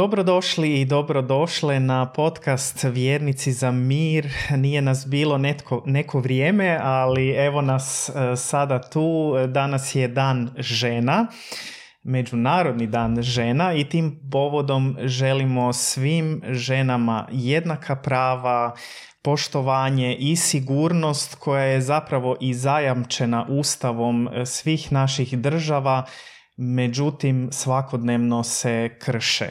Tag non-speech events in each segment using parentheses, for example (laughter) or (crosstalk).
Dobrodošli i dobrodošle na podcast Vjernici za mir. Nije nas bilo netko, neko vrijeme, ali evo nas e, sada tu. Danas je dan žena, Međunarodni dan žena i tim povodom želimo svim ženama jednaka prava, poštovanje i sigurnost koja je zapravo i zajamčena ustavom svih naših država međutim svakodnevno se krše.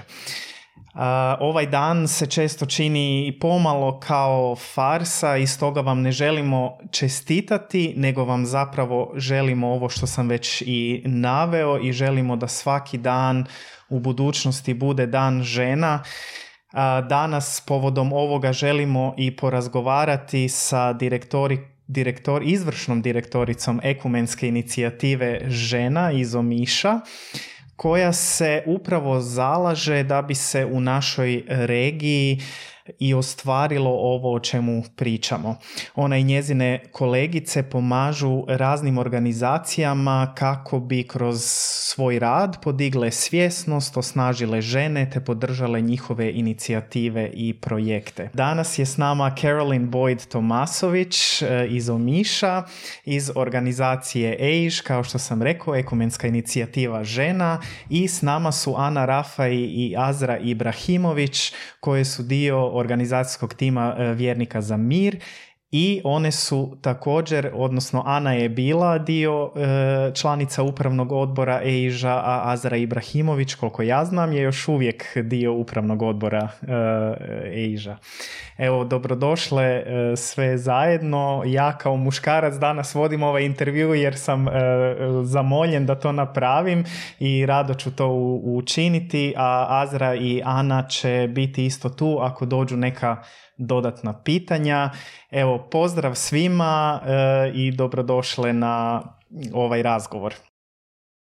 Ovaj dan se često čini i pomalo kao farsa i stoga vam ne želimo čestitati, nego vam zapravo želimo ovo što sam već i naveo i želimo da svaki dan u budućnosti bude dan žena. Danas povodom ovoga želimo i porazgovarati sa direktori direktor, izvršnom direktoricom ekumenske inicijative žena iz Omiša koja se upravo zalaže da bi se u našoj regiji i ostvarilo ovo o čemu pričamo. Ona i njezine kolegice pomažu raznim organizacijama kako bi kroz svoj rad podigle svjesnost, osnažile žene te podržale njihove inicijative i projekte. Danas je s nama Carolyn Boyd Tomasović eh, iz Omiša, iz organizacije EIŽ, kao što sam rekao, ekumenska inicijativa žena i s nama su Ana Rafaj i Azra Ibrahimović koje su dio organizacijskog tima e, Vjernika za mir i one su također, odnosno Ana je bila dio e, članica upravnog odbora EIŽA, a Azra Ibrahimović, koliko ja znam, je još uvijek dio upravnog odbora e, EIŽA. Evo, dobrodošle e, sve zajedno. Ja kao muškarac danas vodim ovaj intervju jer sam zamoljen da to napravim i rado ću to učiniti, a Azra i Ana će biti isto tu ako dođu neka dodatna pitanja. Evo, pozdrav svima e, i dobrodošle na ovaj razgovor.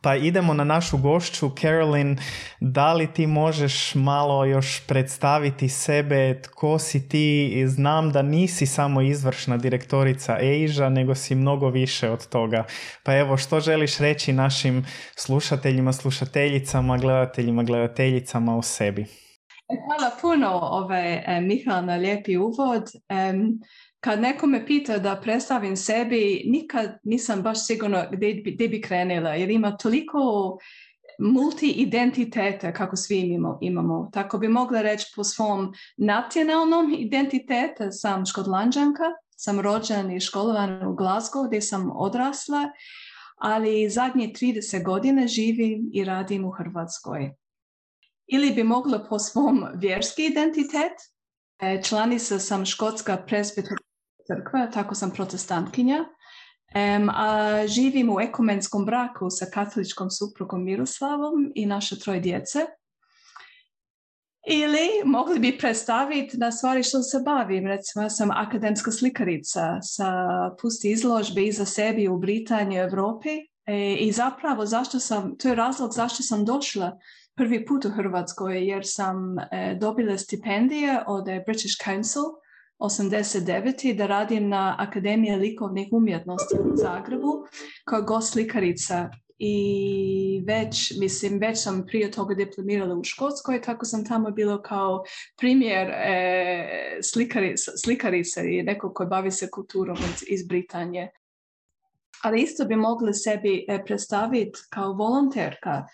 Pa idemo na našu gošću, Carolyn, da li ti možeš malo još predstaviti sebe, tko si ti, znam da nisi samo izvršna direktorica EIŽA, nego si mnogo više od toga. Pa evo, što želiš reći našim slušateljima, slušateljicama, gledateljima, gledateljicama o sebi? Hvala puno ovaj, Mihael na lijepi uvod. Kad neko me pita da predstavim sebi, nikad nisam baš sigurna gdje, gdje bi krenula, jer ima toliko multi-identiteta kako svi imamo, imamo. Tako bi mogla reći po svom nacionalnom identitetu sam škodlanđanka, sam rođen i školovan u Glasgow gdje sam odrasla, ali zadnje 30 godine živim i radim u Hrvatskoj ili bi mogla po svom vjerski identitet. E, članica sam škotska presbyterijanska crkva, tako sam protestantkinja. a živim u ekumenskom braku sa katoličkom suprugom Miroslavom i naše troje djece. Ili mogli bi predstaviti na stvari što se bavim. Recimo, ja sam akademska slikarica sa pusti izložbe iza sebi u Britaniji, Europi. E, I zapravo zašto sam, to je razlog zašto sam došla prvi put u Hrvatskoj jer sam e, dobila stipendije od e, British Council 89. da radim na Akademiji likovnih umjetnosti u Zagrebu kao gost slikarica i već, mislim, već sam prije toga diplomirala u Škotskoj, tako sam tamo bilo kao primjer e, slikarice i neko koji bavi se kulturom iz Britanije. Ali isto bi mogli sebi e, predstaviti kao volonterka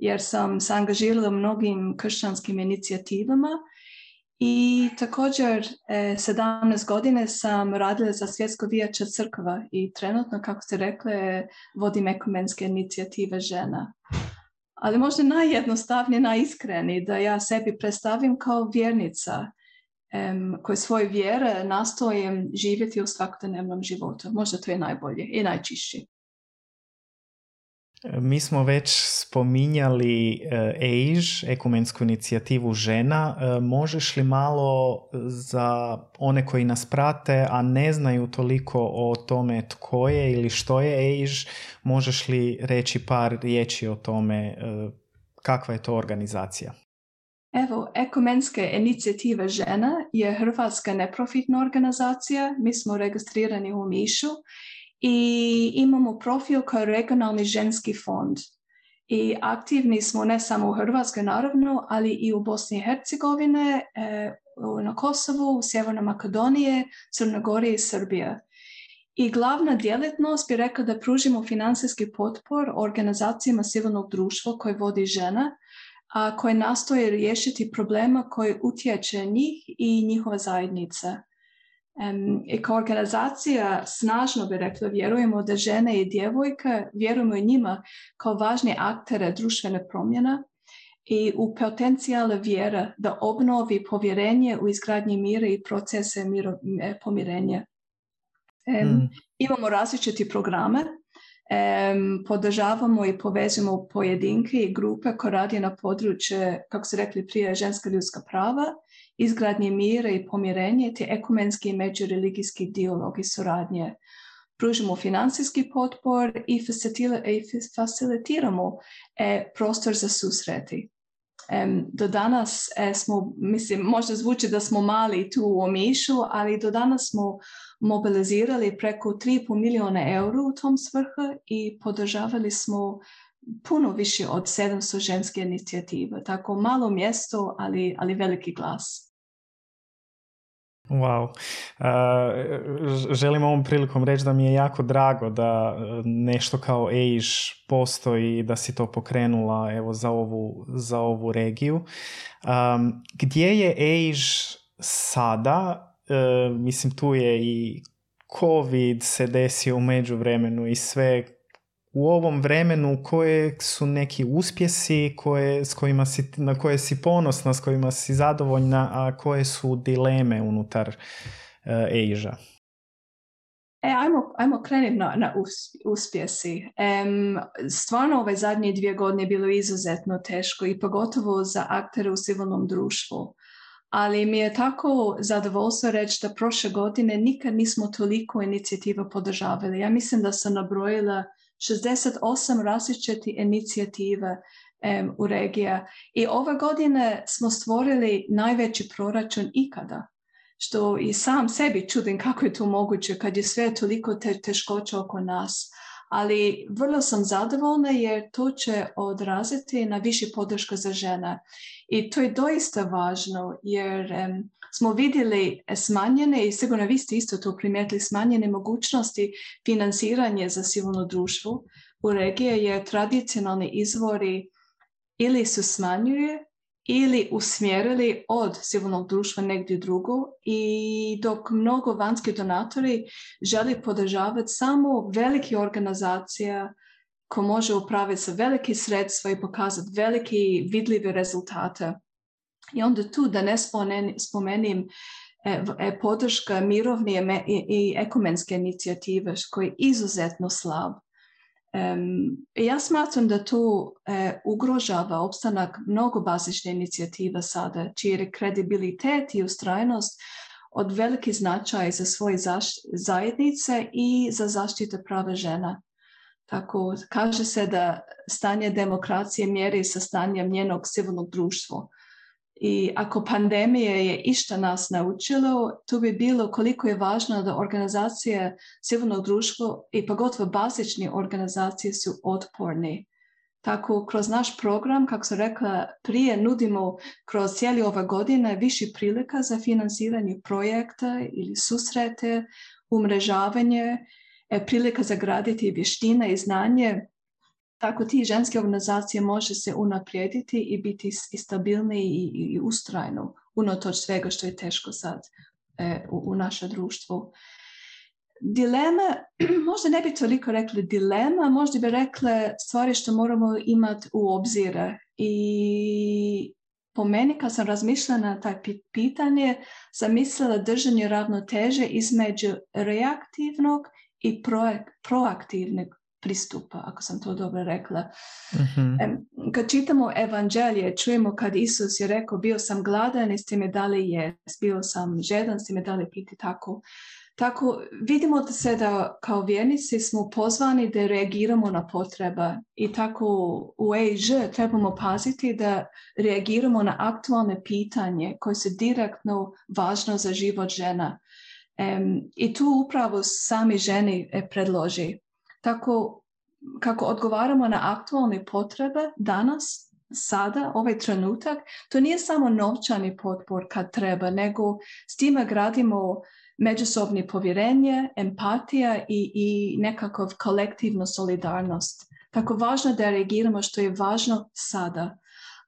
jer sam se angažirala u mnogim kršćanskim inicijativama i također 17 e, godine sam radila za svjetsko vijeće crkva i trenutno, kako ste rekli, vodim ekumenske inicijative žena. Ali možda najjednostavnije, najiskreniji da ja sebi predstavim kao vjernica koje svoje vjere nastojim živjeti u svakodnevnom životu. Možda to je najbolje i najčišće. Mi smo već spominjali EIŽ, ekumensku inicijativu žena. E, možeš li malo za one koji nas prate, a ne znaju toliko o tome tko je ili što je EIŽ, možeš li reći par riječi o tome e, kakva je to organizacija? Evo, Ekumenske inicijative žena je hrvatska neprofitna organizacija. Mi smo registrirani u Mišu i imamo profil kao regionalni ženski fond. i aktivni smo ne samo u Hrvatskoj naravno, ali i u Bosni i Hercegovine, na Kosovu, u Sjevernoj Makedonije, Crnoj Gori i Srbije. I glavna djelatnost bi rekla da pružimo financijski potpor organizacijama civilnog društva koje vodi žena, a koje nastoje riješiti problema koji utječe njih i njihove zajednice. I kao organizacija snažno bi rekla vjerujemo da žene i djevojke vjerujemo i njima kao važni aktere društvene promjena i u potencijale vjera da obnovi povjerenje u izgradnji mira i procese miro, e, pomirenja. Mm. Imamo različite programe, podržavamo i povezujemo pojedinke i grupe koje radi na područje, kako se rekli prije, ženska ljudska prava, izgradnje mira i pomirenje, te ekumenski i međureligijski dialog i suradnje. Pružimo financijski potpor i facilitiramo e, prostor za susreti. do danas e, smo, mislim, možda zvuči da smo mali tu u Omišu, ali do danas smo mobilizirali preko 3,5 milijuna eura u tom svrhu i podržavali smo puno više od 700 ženske inicijative. Tako malo mjesto, ali, ali veliki glas. Wow. Uh, želim ovom prilikom reći da mi je jako drago da nešto kao EIŽ postoji i da si to pokrenula evo, za, ovu, za ovu regiju. Um, gdje je EIŽ sada? Uh, mislim, tu je i COVID se desio u međuvremenu i sve u ovom vremenu koje su neki uspjesi koje, s kojima si, na koje si ponosna, s kojima si zadovoljna, a koje su dileme unutar uh, Asia? E, ajmo, ajmo krenuti na, na uspjesi. Um, stvarno ove zadnje dvije godine je bilo izuzetno teško i pogotovo za aktere u civilnom društvu. Ali mi je tako zadovoljstvo reći da prošle godine nikad nismo toliko inicijativa podržavali. Ja mislim da sam nabrojila 68 različite inicijative um, u regija i ove godine smo stvorili najveći proračun ikada što i sam sebi čudim kako je to moguće kad je sve toliko te oko nas. Ali vrlo sam zadovoljna jer to će odraziti na više podrška za žene. I to je doista važno jer smo vidjeli smanjene i sigurno vi ste isto to primijetili smanjene mogućnosti financiranja za civilno društvo u regije jer tradicionalni izvori ili su smanjuje ili usmjerili od civilnog društva negdje drugo i dok mnogo vanjski donatori želi podržavati samo velike organizacija ko može upraviti sa velike sredstva i pokazati velike vidljive rezultate. I onda tu da ne spomenim e, e, podrška mirovne i ekumenske inicijative koji je izuzetno slab. Ja smatram da to e, ugrožava opstanak mnogo bazične inicijativa sada, čiji je kredibilitet i ustrajnost od velike značaj za svoje zajednice i za zaštitu prava žena. Tako kaže se da stanje demokracije mjeri sa stanjem njenog civilnog društva. I ako pandemija je išta nas naučilo, to bi bilo koliko je važno da organizacije civilnog društva i pogotovo bazične organizacije su otporni. Tako kroz naš program, kako sam rekla, prije nudimo kroz cijeli ove godine više prilika za financiranje projekta ili susrete, umrežavanje, e, prilika za graditi vještine i znanje tako ti ženske organizacije može se unaprijediti i biti i stabilni i, i, ustrajno unatoč svega što je teško sad e, u, u naše društvo. Dilema, (clears throat) možda ne bi toliko rekli dilema, možda bi rekle stvari što moramo imati u obzire i po meni kad sam razmišljala na taj pitanje, sam mislila držanje ravnoteže između reaktivnog i proaktivnog pristupa, ako sam to dobro rekla. mm Kad čitamo evanđelje, čujemo kad Isus je rekao bio sam gladan i ste me dali jest, bio sam žedan, ste me dali piti tako. Tako vidimo da se da kao vjernici smo pozvani da reagiramo na potreba i tako u EIŽ trebamo paziti da reagiramo na aktualne pitanje koje su direktno važno za život žena. Um, I tu upravo sami ženi e, predloži tako kako odgovaramo na aktualne potrebe danas, sada, ovaj trenutak, to nije samo novčani potpor kad treba, nego s time gradimo međusobni povjerenje, empatija i, i nekakav kolektivnu solidarnost. Tako važno da reagiramo što je važno sada.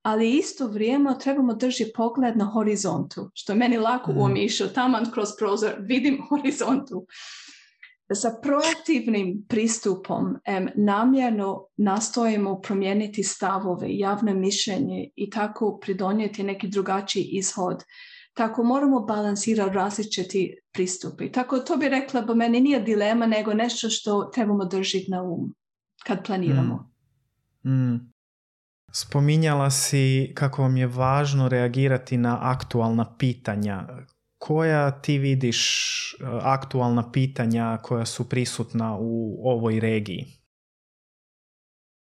Ali isto vrijeme trebamo držati pogled na horizontu, što je meni lako mm. u omišu, taman kroz prozor vidim horizontu. Sa proaktivnim pristupom em, namjerno nastojimo promijeniti stavove, javno mišljenje i tako pridonijeti neki drugačiji ishod tako moramo balansirati različiti pristupi. Tako to bi rekla, bo meni nije dilema, nego nešto što trebamo držati na um kad planiramo. Mm. Mm. Spominjala si kako vam je važno reagirati na aktualna pitanja. Koja ti vidiš e, aktualna pitanja koja su prisutna u ovoj regiji?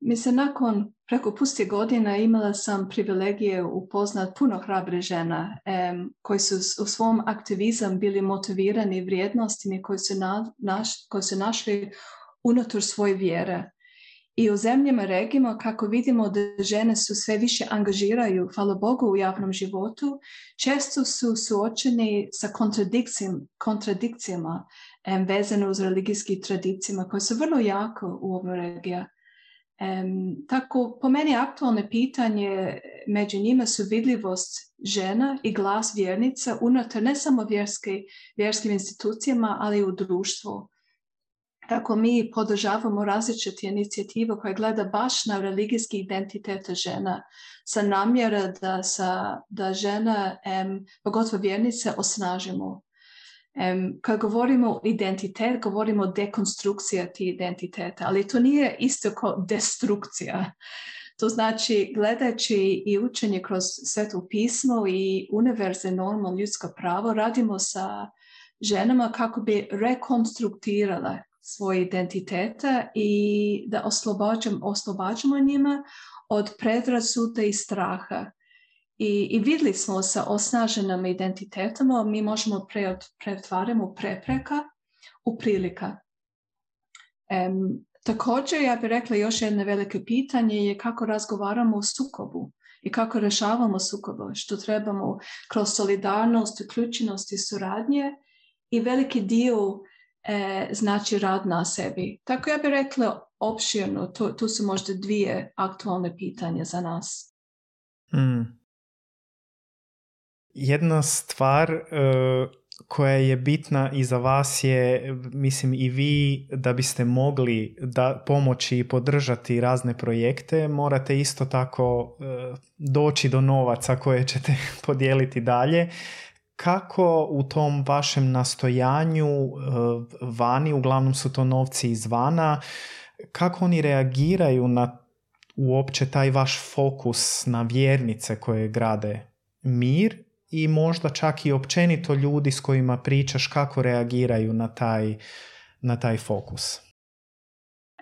Mislim, nakon preko pusti godina imala sam privilegije upoznat puno hrabre žena um, koji su u svom aktivizam bili motivirani vrijednostima koji su, na, naš, su našli unutar svoje vjere. I u zemljama regimo kako vidimo da žene su sve više angažiraju, hvala Bogu, u javnom životu, često su suočeni sa kontradikcijama um, vezano uz religijski tradicijama koje su vrlo jako u ovoj regiji. Um, tako, po meni aktualno pitanje među njima su vidljivost žena i glas vjernica unutar ne samo vjerske, vjerskim institucijama, ali i u društvu. Tako mi podržavamo različite inicijative koje gleda baš na religijski identitet žena sa namjera da, sa, da žena, um, pogotovo vjernice, osnažimo Um, kad govorimo identitet, govorimo dekonstrukcija tih identiteta, ali to nije isto kao destrukcija. To znači, gledajući i učenje kroz sveto pismo i univerze normalno ljudsko pravo, radimo sa ženama kako bi rekonstruktirale svoje identitete i da oslobađamo, njima od predrasuda i straha i, i vidjeli smo sa osnaženim identitetom, mi možemo pre, pretvaramo prepreka u prilika. Um, također, ja bih rekla još jedno veliko pitanje je kako razgovaramo o sukobu i kako rješavamo sukobu, što trebamo kroz solidarnost, uključenost i suradnje i veliki dio e, znači rad na sebi. Tako ja bih rekla opširno, tu, tu su možda dvije aktualne pitanja za nas. Mm. Jedna stvar e, koja je bitna i za vas je, mislim i vi da biste mogli da pomoći i podržati razne projekte, morate isto tako e, doći do novaca koje ćete (laughs) podijeliti dalje. Kako u tom vašem nastojanju e, vani, uglavnom su to novci izvana, kako oni reagiraju na uopće taj vaš fokus na vjernice koje grade mir i možda čak i općenito ljudi s kojima pričaš kako reagiraju na taj, na taj fokus?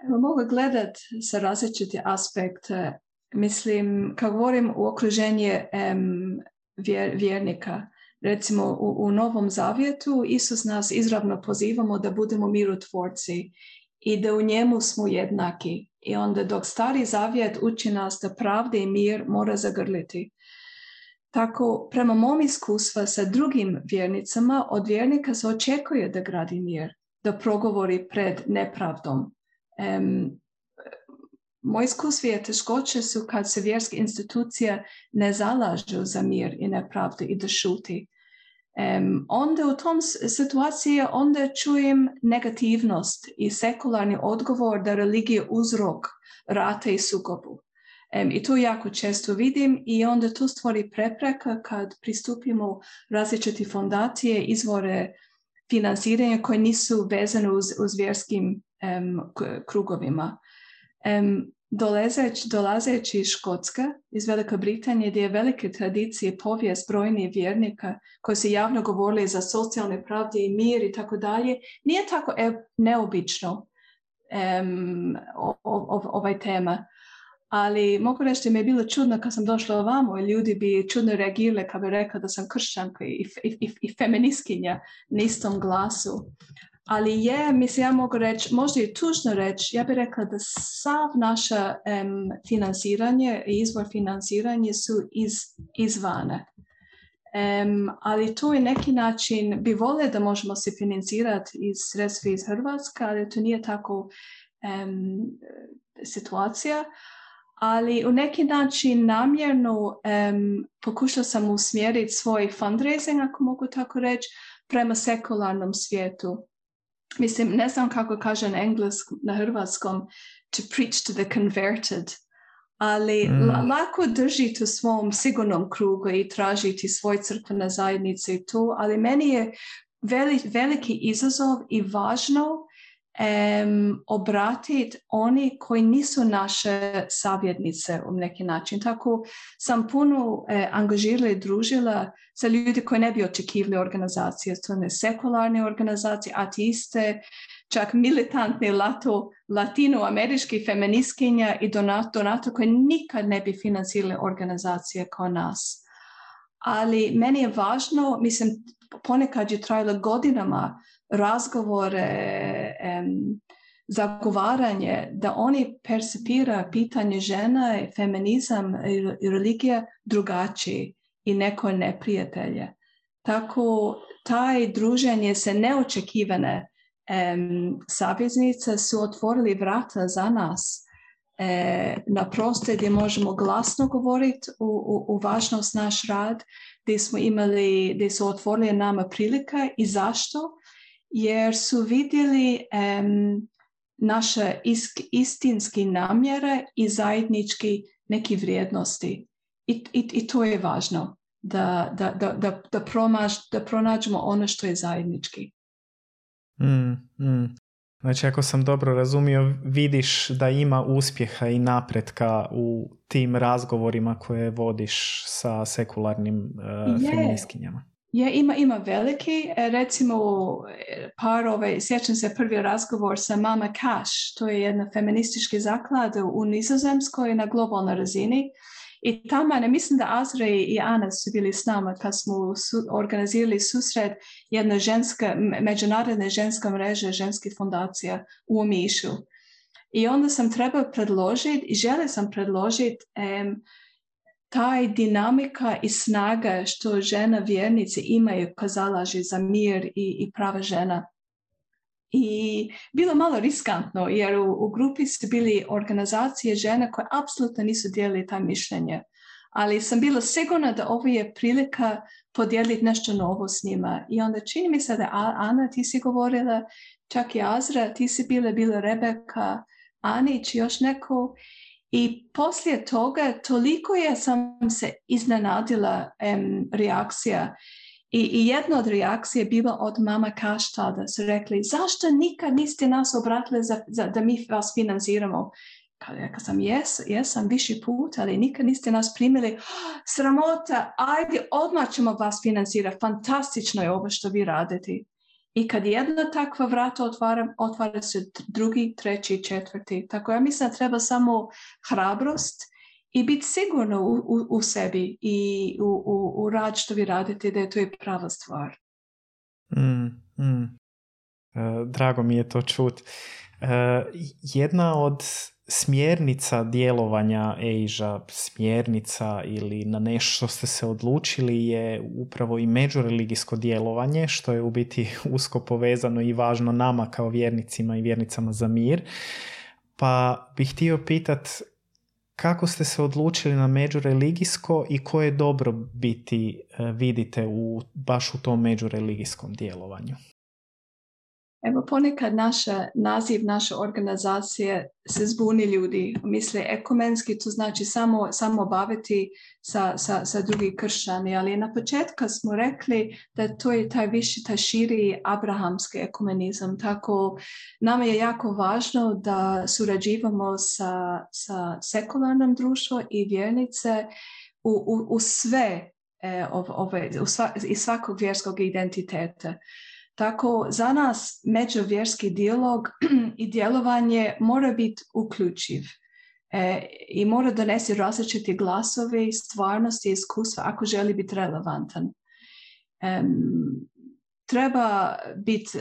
Mogu gledat sa različite aspekte. Mislim, kad govorim u okruženje vjer, vjernika, recimo u, u Novom Zavjetu Isus nas izravno pozivamo da budemo mirotvorci i da u njemu smo jednaki. I onda dok stari zavjet uči nas da pravde i mir mora zagrliti. Tako, prema mom iskustvu sa drugim vjernicama, od vjernika se očekuje da gradi mir, da progovori pred nepravdom. Moj iskustvo je teškoće su kad se vjerske institucije ne zalažu za mir i nepravdu i da šuti. Um, onda u tom situaciji onda čujem negativnost i sekularni odgovor da religija uzrok rata i sukobu. I to jako često vidim i onda to stvori prepreka kad pristupimo različite fondacije, izvore financiranja koje nisu vezane uz, uz vjerskim um, krugovima. Um, Dolazeć, dolazeći iz Škotske, iz Velike Britanije, gdje je velike tradicije povijest brojnih vjernika koji su javno govorili za socijalne pravde i mir i tako dalje, nije tako e, neobično um, ovaj tema ali mogu reći da mi je bilo čudno kad sam došla ovamo i ljudi bi čudno reagirali kad bi rekla da sam kršćanka i, i, i, i feministkinja na istom glasu. Ali je, mislim, ja mogu reći, možda i tužno reći, ja bih rekla da sav naše um, financiranje i izvor financiranja su iz, izvane. Um, ali to je neki način, bi vole da možemo se financirati iz sredstva iz Hrvatske, ali to nije tako um, situacija. Ali u neki način namjerno pokušao sam usmjeriti svoj fundraising, ako mogu tako reći, prema sekularnom svijetu. Mislim, ne znam kako kaže na engleskom, na hrvatskom, to preach to the converted ali mm. lako držiti u svom sigurnom krugu i tražiti svoje crkvene zajednice i tu, ali meni je veliki izazov i važno um, obratiti oni koji nisu naše savjetnice u neki način. Tako sam puno e, angažirala i družila sa ljudi koji ne bi očekivali organizacije, to ne sekularne organizacije, atiste, čak militantni lato, latinoamerički feministkinja i donato, donato koji nikad ne bi financirali organizacije kao nas. Ali meni je važno, mislim, ponekad je trajalo godinama razgovore, em, zagovaranje da oni percipira pitanje žena, feminizam i religija drugačiji i neko neprijatelje. Tako taj druženje se neočekivane um, saveznice su otvorili vrata za nas e, na proste gdje možemo glasno govoriti u, u, u važnost naš rad, gdje smo imali, gdje su otvorili nama prilika i zašto? Jer su vidjeli um, naše isk, istinski namjere i zajednički neki vrijednosti. I, i, i to je važno da, da, da, da, da, pronaž, da pronađemo ono što je zajednički. Mm, mm. Znači, ako sam dobro razumio, vidiš da ima uspjeha i napretka u tim razgovorima koje vodiš sa sekularnim uh, je, feministkinjama. Je, ima, ima veliki. E, recimo, par ove, sjećam se prvi razgovor sa Mama Cash, to je jedna feministička zaklada u Nizozemskoj na globalnoj razini i tamo, ne mislim da Azra i Ana su bili s nama kad smo su, organizirali susret jedna ženska, međunarodna ženska mreža ženskih fundacija u Omišu. I onda sam trebao predložiti i žele sam predložiti um, taj dinamika i snaga što žena vjernice imaju ko zalaži za mir i, i prava žena i bilo malo riskantno jer u, u grupi su bili organizacije žene koje apsolutno nisu dijelili ta mišljenje. Ali sam bila sigurna da ovo je prilika podijeliti nešto novo s njima. I onda čini mi se da Ana, ti si govorila, čak i Azra, ti si bila, bila Rebeka, Anić i još neko. I poslije toga toliko je sam se iznenadila em, reakcija i, I jedna od reakcije je bila od mama Kaštada. Su rekli, zašto nikad niste nas obratili za, za, da mi vas financiramo? Rekla sam, jes, jesam viši put, ali nikad niste nas primili. (gasps) Sramota, ajde, odmah ćemo vas financirati. Fantastično je ovo što vi radite. I kad jedna takva vrata otvara, otvara se drugi, treći, četvrti. Tako ja mislim da treba samo hrabrost i biti sigurno u, u, u sebi i u, u, u rad što vi radite da je to je prava stvar. Mm, mm. E, drago mi je to čut. E, jedna od smjernica djelovanja Eža, smjernica ili na nešto što ste se odlučili je upravo i međureligijsko djelovanje, što je u biti (laughs) usko povezano i važno nama kao vjernicima i vjernicama za mir. Pa bih htio pitat kako ste se odlučili na međureligijsko i koje dobro biti e, vidite u, baš u tom međureligijskom djelovanju? Evo ponekad naša, naziv naše organizacije se zbuni ljudi. Misle ekumenski, to znači samo, samo baviti sa, sa, sa drugi kršćani, ali na početku smo rekli da to je taj viši, taj širi abrahamski ekumenizam. Tako nama je jako važno da surađivamo sa, sa sekularnom društvom i vjernice u, u, u sve e, ove, u sva, iz svakog vjerskog identiteta. Tako za nas međuvjerski dijalog (clears throat) i djelovanje mora biti uključiv e, i mora donesti različiti glasovi, stvarnosti i iskustva ako želi biti relevantan. E, treba biti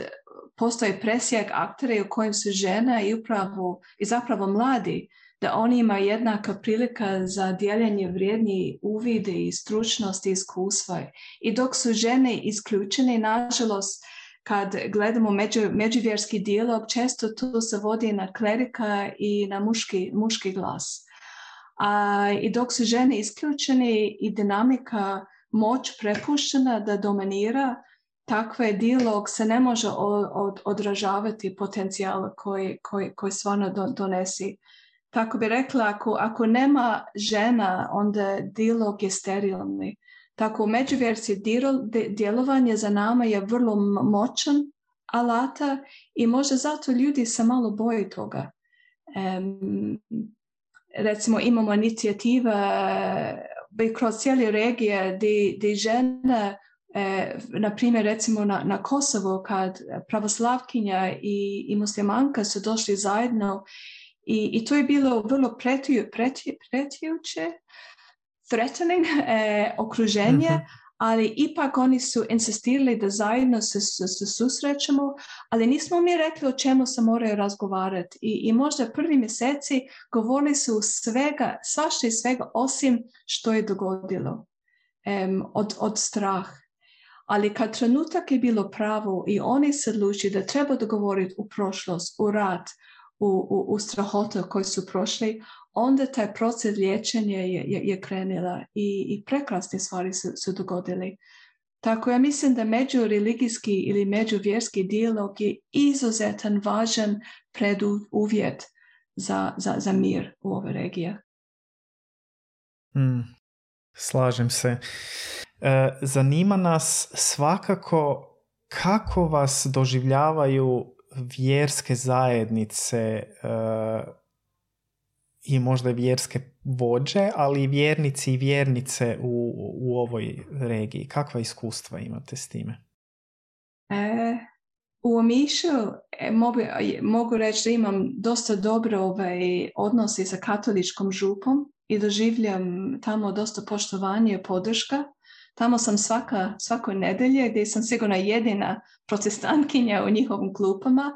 postoji presjek aktere u kojem su žene i upravo i zapravo mladi da oni imaju jednaka prilika za dijeljenje vrijednji uvide i stručnosti i iskustva. I dok su žene isključene, nažalost, kad gledamo među, međuvjerski dijalog, često tu se vodi na klerika i na muški, muški glas. A, I dok su žene isključene i dinamika moć prepuštena da dominira, takve dijalog se ne može od, odražavati potencijal koji, koji, koji stvarno donesi. Tako bi rekla, ako, ako nema žena, onda dijalog je sterilni. Tako u međuvjerci djelovanje za nama je vrlo moćan alata i možda zato ljudi se malo boje toga. recimo imamo inicijativa kroz cijele regije gdje žene E, na primjer recimo na, na Kosovo kad pravoslavkinja i, i muslimanka su došli zajedno i, i to je bilo vrlo pretju, pretjuće threatening (laughs) e, okruženje, mhm. ali ipak oni su insistirali da zajedno se, se, susrećemo, ali nismo mi rekli o čemu se moraju razgovarati. I, i možda prvi mjeseci govorili su svega, svašta i svega osim što je dogodilo. od, od strah. Ali kad trenutak je bilo pravo i oni se odlučili da treba dogovoriti u prošlost, u rat, u, u, u strahote koji su prošli, onda taj proces liječenja je, je, je krenila i, i prekrasne stvari su, su dogodili. Tako ja mislim da međureligijski ili međuvjerski dijalog je izuzetan važan preduvjet za, za, za mir u ove regije. Mm, slažem se. E, zanima nas svakako kako vas doživljavaju vjerske zajednice e, i možda vjerske vođe, ali i vjernici i vjernice u, u ovoj regiji. Kakva iskustva imate s time? E, u Omišu e, mogu, mogu reći da imam dosta dobro ovaj, odnosi sa katoličkom župom i doživljam tamo dosta poštovanje i podrška. Tamo sam svaka, svako nedelje gdje sam sigurno jedina protestantkinja u njihovim klupama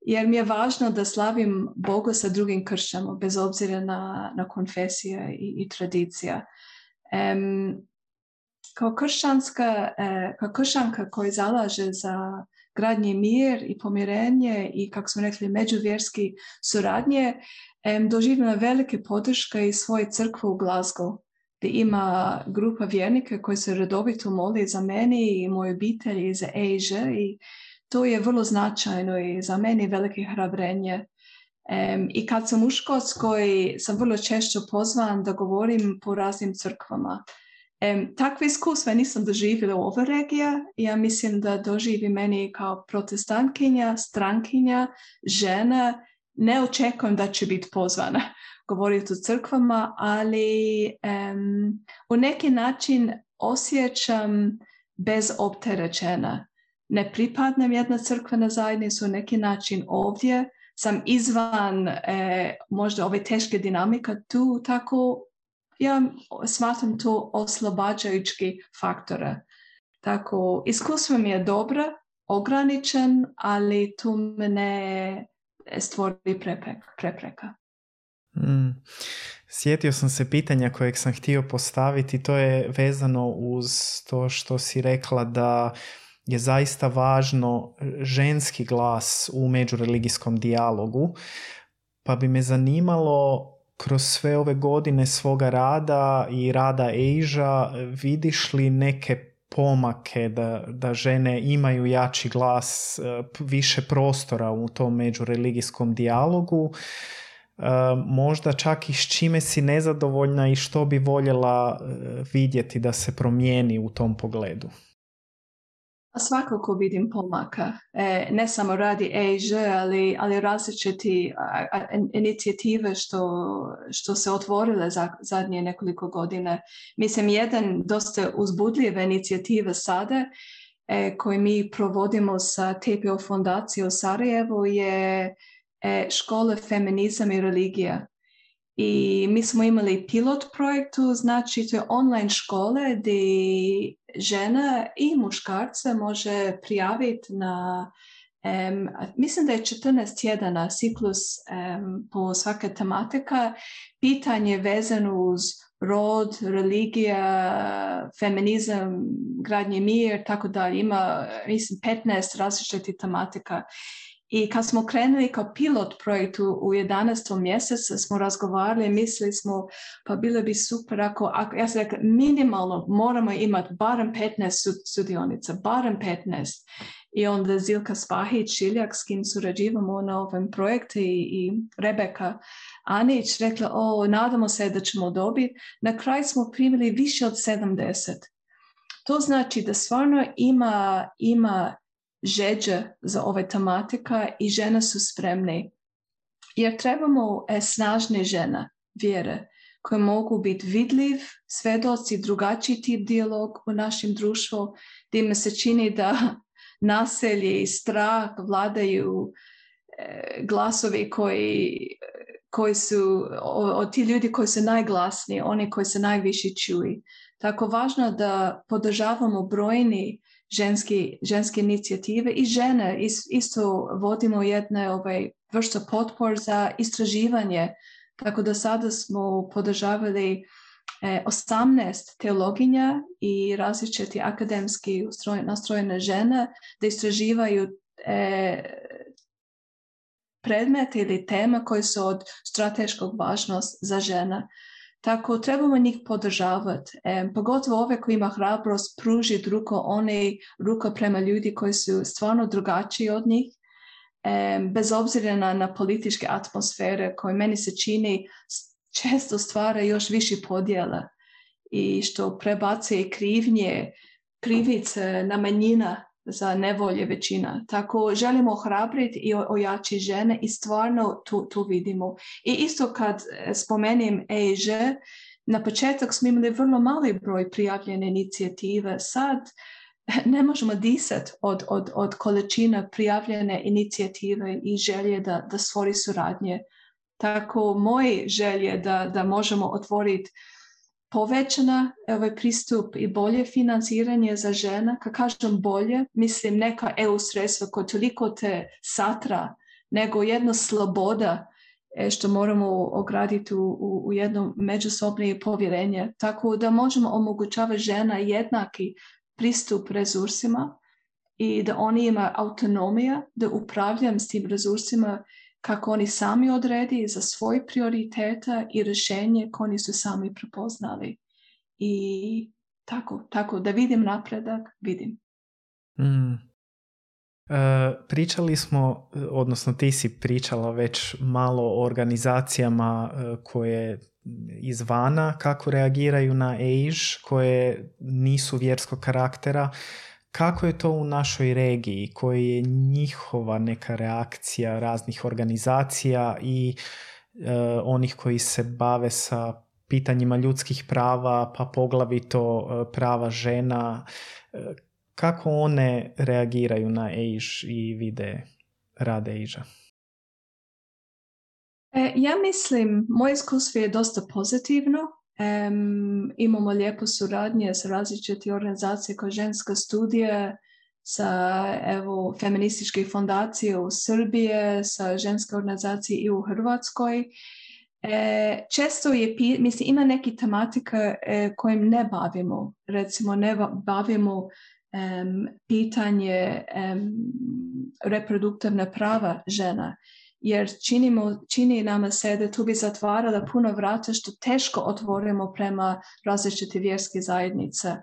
jer mi je važno da slavim Boga sa drugim kršćama bez obzira na, na konfesija i, i tradicija. kao, kršćanska, e, kao kršćanka koja zalaže za gradnje mir i pomirenje i kako smo rekli međuvjerski suradnje, em, doživljena velike podrške i svoje crkve u Glasgow ima grupa vjernika koji se redovito moli za meni i moju obitelj i za i to je vrlo značajno i za meni velike hrabrenje. I kad sam u Škotskoj sam vrlo češće pozvan da govorim po raznim crkvama. Um, takve iskustva nisam doživjela u ovoj regiji. Ja mislim da doživi meni kao protestantkinja, strankinja, žena. Ne očekujem da će biti pozvana govoriti u crkvama, ali u neki način osjećam bez opterećena. Ne pripadnem jedna crkvena zajednica u neki način ovdje, sam izvan e, možda ove teške dinamika tu, tako ja smatram to oslobađajući faktora. Tako, iskustvo mi je dobro, ograničen, ali tu me ne stvori prepreka. Mm. Sjetio sam se pitanja kojeg sam htio postaviti, to je vezano uz to što si rekla da je zaista važno ženski glas u međureligijskom dijalogu, pa bi me zanimalo kroz sve ove godine svoga rada i rada Asia vidiš li neke pomake da, da žene imaju jači glas, eh, više prostora u tom međureligijskom dijalogu možda čak i s čime si nezadovoljna i što bi voljela e, vidjeti da se promijeni u tom pogledu? Svakako vidim pomaka, e, ne samo radi EIŽ, ali, ali različiti inicijative što, što se otvorile za, zadnje nekoliko godine. Mislim, jedan dosta uzbudljiva inicijativa sada e, mi provodimo sa TPO fondacijom u Sarajevu je e, škole feminizam i religija. I mi smo imali pilot projektu, znači to je online škole gdje žena i muškarce može prijaviti na Um, mislim da je 14 tjedana ciklus um, po svake tematika. Pitanje vezano uz rod, religija, feminizam, gradnje mir, tako da ima, mislim, 15 različitih tematika. I kad smo krenuli kao pilot projekt u, u 11. mjesecu, smo razgovarali, mislili smo, pa bilo bi super ako, ako ja sam rekla, minimalno moramo imati barem 15 sudionica, barem 15. I onda Zilka Spahić, Šiljak, s kim surađivamo na ovom projektu i, i Rebeka Anić rekla, o, nadamo se da ćemo dobiti. Na kraju smo primili više od 70. To znači da stvarno ima, ima žeđe za ove tematika i žene su spremne. Jer trebamo e, snažne žene vjere koje mogu biti vidljiv, svedoci, drugačiji tip dijalog u našem društvu, gdje mi se čini da (laughs) naselje i strah vladaju e, glasovi koji, koji su, od ti ljudi koji su najglasniji, oni koji se najviše čuju. Tako važno da podržavamo brojni ženske, ženske inicijative i žene isto vodimo jedne ovaj, vrsta potpor za istraživanje. Tako da sada smo podržavali 18 e, teologinja i različiti akademski nastrojene žene da istraživaju e, predmete ili teme koje su od strateškog važnost za žene. Tako trebamo njih podržavati. E, pogotovo ove koji ima hrabrost pruži ruko, one ruko prema ljudi koji su stvarno drugačiji od njih. E, bez obzira na, na političke atmosfere koje meni se čini često stvara još više podjela i što prebacuje krivnje, krivice na manjina za nevolje većina. Tako želimo ohrabriti i ojači žene i stvarno tu, tu vidimo. I isto kad e, spomenim EIŽ, na početak smo imali vrlo mali broj prijavljene inicijative. Sad (laughs) ne možemo disati od, od, od količina prijavljene inicijative i želje da, da stvori suradnje. Tako moj želje da, da možemo otvoriti povećana ovaj pristup i bolje financiranje za žena. Kad kažem bolje, mislim neka EU sredstva koja toliko te satra, nego jedna sloboda e, što moramo ograditi u, u, u jedno međusobne povjerenje. Tako da možemo omogućavati žena jednaki pristup resursima i da oni imaju autonomija da upravljam s tim resursima kako oni sami odredi za svoje prioritete i rješenje koje oni su sami prepoznali. I tako, tako da vidim napredak, vidim. Mm. E, pričali smo, odnosno ti si pričala već malo o organizacijama e, koje izvana kako reagiraju na EIŽ, koje nisu vjerskog karaktera. Kako je to u našoj regiji? Koja je njihova neka reakcija raznih organizacija i e, onih koji se bave sa pitanjima ljudskih prava, pa poglavito e, prava žena? E, kako one reagiraju na EIŽ i vide rade EIŽa? Ja mislim, moje iskustvo je dosta pozitivno Um, imamo lijepo suradnje sa različite organizacije kao ženska studija, sa evo, feminističke fondacije u Srbije, sa ženske organizacije i u Hrvatskoj. E, često je, mislim, ima neki tematika e, kojim ne bavimo. Recimo, ne bavimo pitanje um, reproduktivne prava žena jer činimo, čini nama se da tu bi zatvarala puno vrata što teško otvorimo prema različite vjerske zajednice.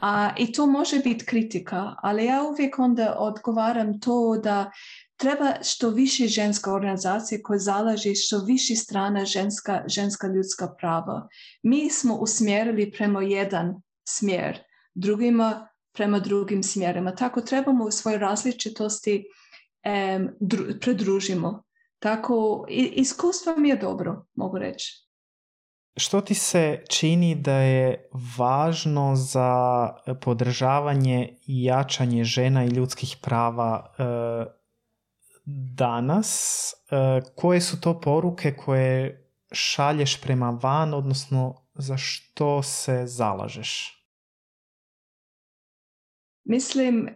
A, I to može biti kritika, ali ja uvijek onda odgovaram to da treba što više ženska organizacija koja zalaže što više strana ženska, ženska ljudska prava. Mi smo usmjerili prema jedan smjer, drugima prema drugim smjerima. Tako trebamo u svojoj različitosti predružimo. Tako, iskustvo mi je dobro, mogu reći. Što ti se čini da je važno za podržavanje i jačanje žena i ljudskih prava e, danas? E, koje su to poruke koje šalješ prema van, odnosno za što se zalažeš? Mislim,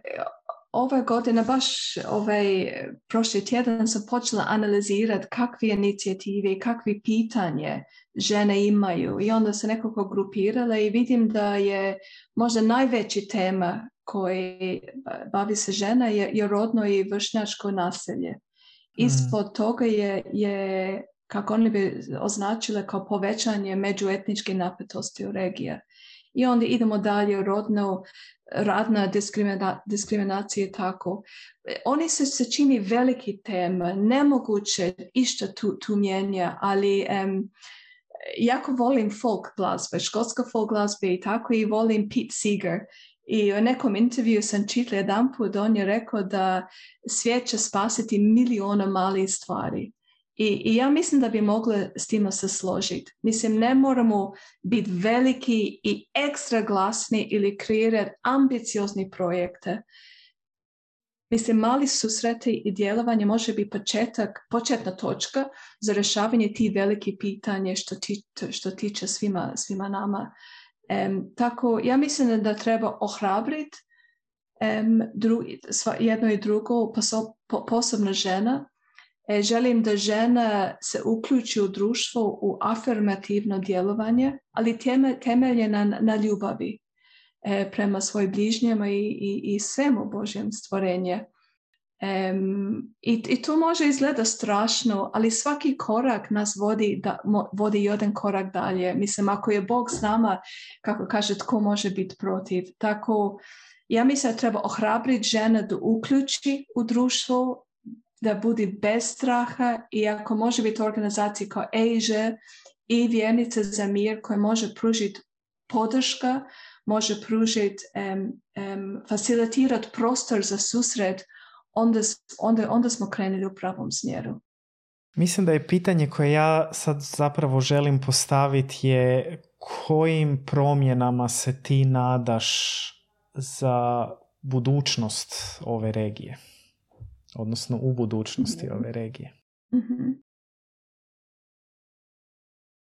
ove godine, baš ovaj prošli tjedan sam počela analizirati kakve inicijative i kakve pitanje žene imaju i onda se nekako grupirala i vidim da je možda najveći tema koji bavi se žena je, je rodno i vršnjačko naselje. Mm. Ispod toga je, je kako oni bi označile kao povećanje međuetničke napetosti u regiji. I onda idemo dalje rodno, radna diskrimina, diskriminacija tako. Oni se, se čini veliki tema, nemoguće išta tu, tu mijenja, ali um, jako volim folk glazbe, škotska folk glazbe i tako i volim Pete Seeger. I u nekom intervju sam čitala jedan put, on je rekao da svijet će spasiti miliona malih stvari. I, ja mislim da bi mogle s tim se složiti. Mislim, ne moramo biti veliki i ekstra glasni ili kreirati ambiciozni projekte. Mislim, mali susreti i djelovanje može biti početak, početna točka za rješavanje tih velikih pitanja što, ti, što tiče svima, svima nama. Um, tako, ja mislim da treba ohrabriti um, jedno i drugo, posebno žena, želim da žena se uključi u društvo u afirmativno djelovanje, ali temeljena na, ljubavi e, prema svojim bližnjama i, i, i svemu Božjem stvorenje. i, I to može izgleda strašno, ali svaki korak nas vodi, da, vodi jedan korak dalje. Mislim, ako je Bog s nama, kako kaže, tko može biti protiv. Tako, ja mislim da treba ohrabriti žene da uključi u društvo da budi bez straha i ako može biti organizacija kao EIŽE i vjernice za mir koje može pružiti podrška, može pružiti, um, um, facilitirati prostor za susret, onda, onda, onda smo krenuli u pravom smjeru. Mislim da je pitanje koje ja sad zapravo želim postaviti je kojim promjenama se ti nadaš za budućnost ove regije? Odnosno u budućnosti mhm. ove regije. mm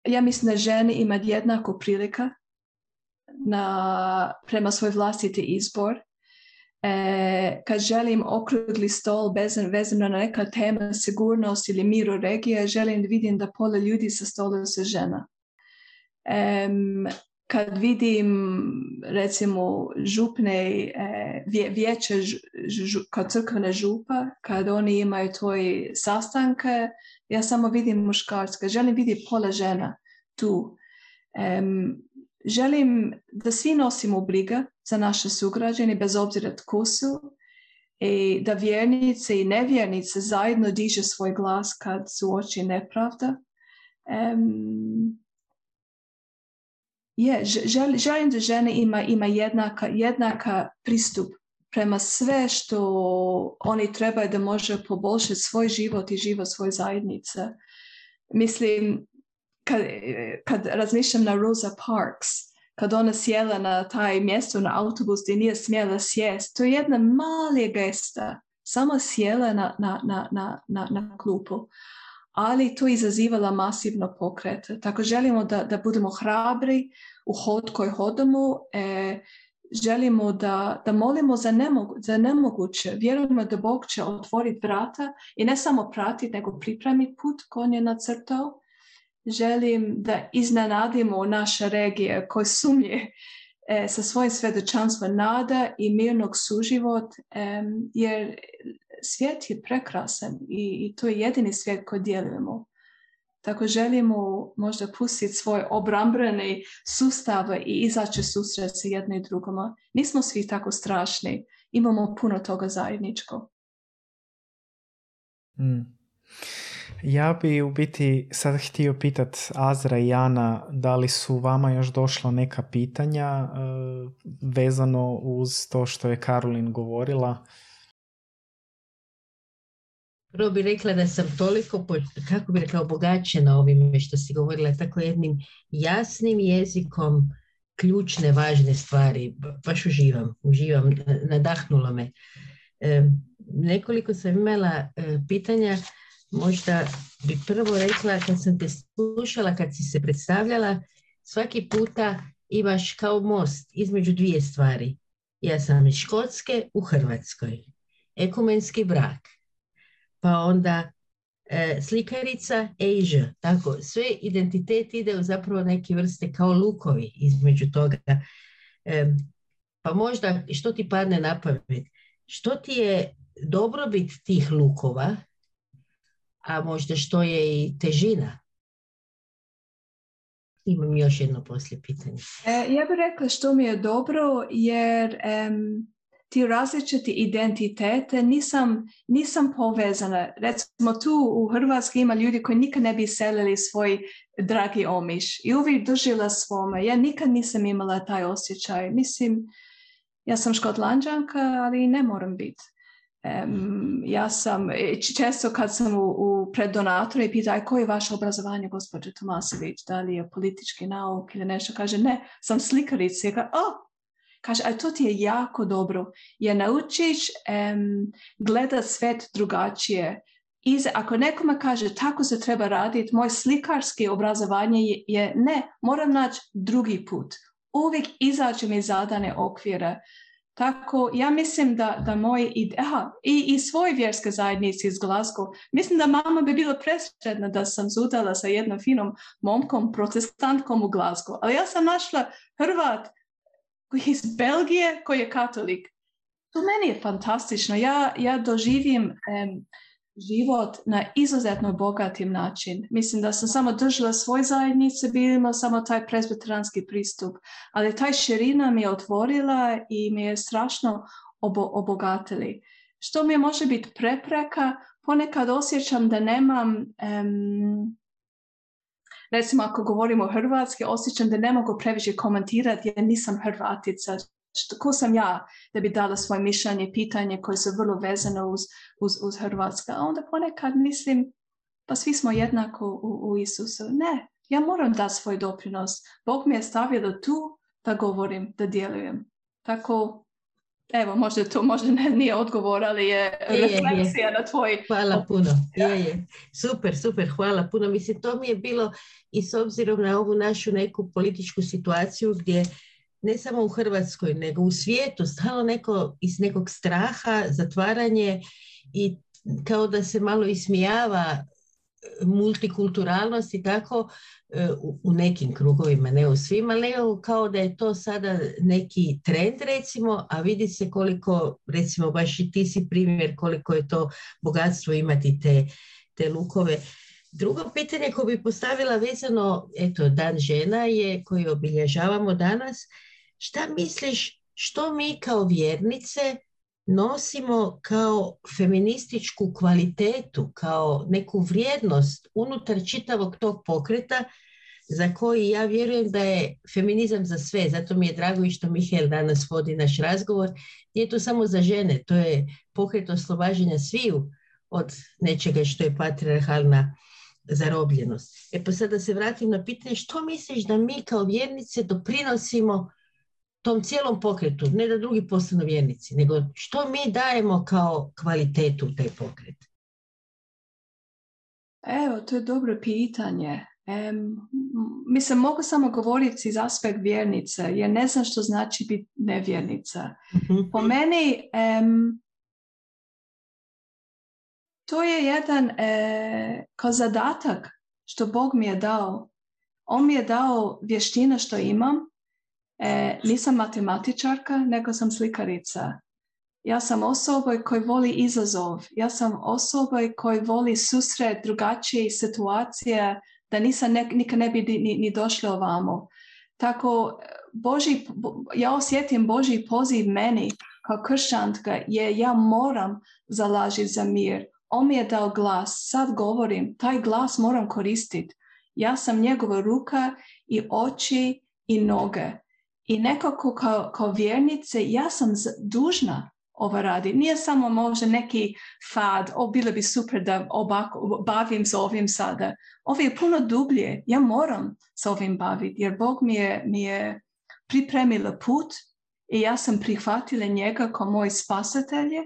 Ja mislim da ženi ima jednako prilika na, prema svoj vlastiti izbor. E, kad želim okrugli stol vezan, vezano na neka tema sigurnost ili mir u regije, želim da vidim da pola ljudi sa stola se žena. E, kad vidim recimo župne e, vijeće kao crkvene župa, kad oni imaju tvoje sastanke, ja samo vidim muškarska, želim vidjeti pola žena tu. želim da svi nosimo briga za naše sugrađane bez obzira tko su i da vjernice i nevjernice zajedno diže svoj glas kad su oči nepravda. Um, je, želim da žene ima, ima jednaka, jednaka pristup prema sve što oni trebaju da može poboljšati svoj život i život svoje zajednice. Mislim, kad, kad razmišljam na Rosa Parks, kad ona sjela na taj mjesto na autobus gdje nije smjela sjest, to je jedna mala gesta, samo sjela na, na, na, na, na klupu ali to izazivala masivno pokret. Tako želimo da, da budemo hrabri u hod koji hodamo, e, želimo da, da molimo za, nemogu, za nemoguće, vjerujemo da Bog će otvoriti vrata i ne samo pratiti, nego pripremiti put koji je nacrtao. Želim da iznenadimo naše regije koje sumnje e, sa svojim svjedočanstvom nada i mirnog suživot, e, jer svijet je prekrasan i, i to je jedini svijet koji dijelujemo. Tako želimo možda pustiti svoj obrambeni sustav i izaći susret sa jedno i drugoma. Nismo svi tako strašni, imamo puno toga zajedničko. Mm. Ja bi u biti sad htio pitat Azra i Jana da li su vama još došla neka pitanja uh, vezano uz to što je Karolin govorila. Prvo bih rekla da sam toliko, kako bi rekla, obogaćena ovime što si govorila, tako jednim jasnim jezikom ključne, važne stvari. Baš uživam, uživam, nadahnulo me. E, nekoliko sam imala e, pitanja, možda bi prvo rekla kad sam te slušala, kad si se predstavljala, svaki puta imaš kao most između dvije stvari. Ja sam iz Škotske u Hrvatskoj ekumenski brak, pa onda e, slikarica Asia, tako, sve identitet ide u zapravo neke vrste kao lukovi između toga. E, pa možda, što ti padne na pamet? Što ti je dobrobit tih lukova, a možda što je i težina? Imam još jedno poslije pitanje. E, ja bih rekla što mi je dobro jer ti različiti identitete nisam, nisam povezana. Recimo tu u Hrvatskoj ima ljudi koji nikad ne bi selili svoj dragi omiš i uvijek držila svome. Ja nikad nisam imala taj osjećaj. Mislim, ja sam škotlanđanka, ali ne moram biti. ja sam, često kad sam u, u pred donatoru i koje je vaše obrazovanje, gospođo Tomasević, da li je politički nauk ili nešto, kaže, ne, sam slikarica. Kaže, oh, Kaže, a to ti je jako dobro, jer naučiš um, gledat svet drugačije. I ako nekome kaže tako se treba raditi, moj slikarski obrazovanje je, je ne, moram naći drugi put. Uvijek izađem iz zadane okvire. Tako, ja mislim da, da moj, aha, i, i svoj vjerske zajednici iz Glasgow, mislim da mama bi bila presretna da sam zudala sa jednom finom momkom, protestantkom u Glasgow. Ali ja sam našla Hrvat koji je iz Belgije, koji je katolik. To meni je fantastično. Ja, ja doživim život na izuzetno bogatim način. Mislim da sam samo držala svoj zajednice, bilo samo taj presbiteranski pristup. Ali taj širina mi je otvorila i mi je strašno obo, obogatili. Što mi može biti prepreka, ponekad osjećam da nemam recimo ako govorimo hrvatski, osjećam da ne mogu previše komentirati jer nisam hrvatica. Ko sam ja da bi dala svoje mišljenje pitanje koje su vrlo vezane uz, uz, uz Hrvatska. A onda ponekad mislim, pa svi smo jednako u, u Isusu. Ne, ja moram dati svoj doprinos. Bog mi je stavio tu da govorim, da djelujem. Tako Evo, možda to možda ne, nije odgovor, ali je, refleksija na tvoj... Hvala puno. Je, je. Super, super, hvala puno. Mislim, to mi je bilo i s obzirom na ovu našu neku političku situaciju gdje ne samo u Hrvatskoj, nego u svijetu stalo neko iz nekog straha, zatvaranje i kao da se malo ismijava multikulturalnost i tako u nekim krugovima, ne u svima, ali kao da je to sada neki trend recimo, a vidi se koliko, recimo baš i ti si primjer koliko je to bogatstvo imati te, te lukove. Drugo pitanje koje bi postavila vezano, eto, Dan žena je koji obilježavamo danas, šta misliš što mi kao vjernice nosimo kao feminističku kvalitetu, kao neku vrijednost unutar čitavog tog pokreta za koji ja vjerujem da je feminizam za sve. Zato mi je drago i što Mihael danas vodi naš razgovor. Nije to samo za žene, to je pokret oslobađanja sviju od nečega što je patriarhalna zarobljenost. E pa sada se vratim na pitanje što misliš da mi kao vjernice doprinosimo tom cijelom pokretu, ne da drugi postanu vjernici, nego što mi dajemo kao kvalitetu u taj pokret? Evo, to je dobro pitanje. Um, mislim, mogu samo govoriti iz aspekt vjernice, jer ne znam što znači biti nevjernica. Mhm. Po meni, to je jedan e, kao zadatak što Bog mi je dao. On mi je dao vještina što imam E, nisam matematičarka, nego sam slikarica. Ja sam osoba koji voli izazov. Ja sam osoba koji voli susret drugačije situacije da nisam nikad ne bi ni, ni došla ovamo. Tako, Boži, ja osjetim Boži poziv meni kao kršćantka je ja moram zalažiti za mir. On mi je dao glas, sad govorim, taj glas moram koristiti. Ja sam njegova ruka i oči i noge. I nekako kao, kao vjernice ja sam dužna ovo radi. Nije samo možda neki fad, o bilo bi super da obako, bavim se ovim sada. Ovo je puno dublje. Ja moram se ovim baviti jer Bog mi je, mi je pripremila put i ja sam prihvatila njega kao moj spasatelje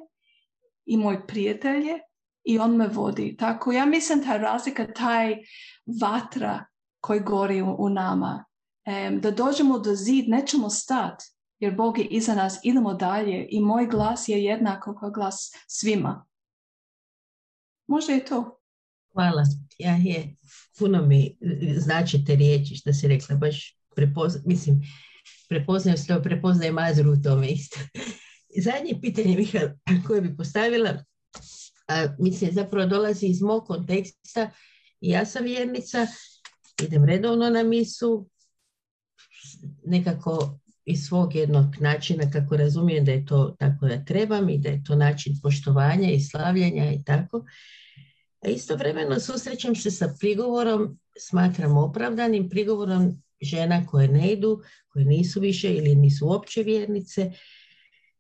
i moj prijatelje i on me vodi. Tako ja mislim ta razlika, taj vatra koji gori u, u nama da dođemo do zid, nećemo stati. jer Bog je iza nas, idemo dalje i moj glas je jednako kao glas svima. Možda je to. Hvala. Ja je, puno mi značite riječi što si rekla, baš prepozna, mislim, prepoznajem što prepoznajem Mazru u tome isto. (laughs) Zadnje pitanje, Mihael, koje bi postavila, a, mislim, zapravo dolazi iz mog konteksta. Ja sam vjernica, idem redovno na misu, nekako iz svog jednog načina kako razumijem da je to tako da trebam i da je to način poštovanja i slavljanja i tako. A istovremeno susrećem se sa prigovorom, smatram opravdanim prigovorom žena koje ne idu, koje nisu više ili nisu uopće vjernice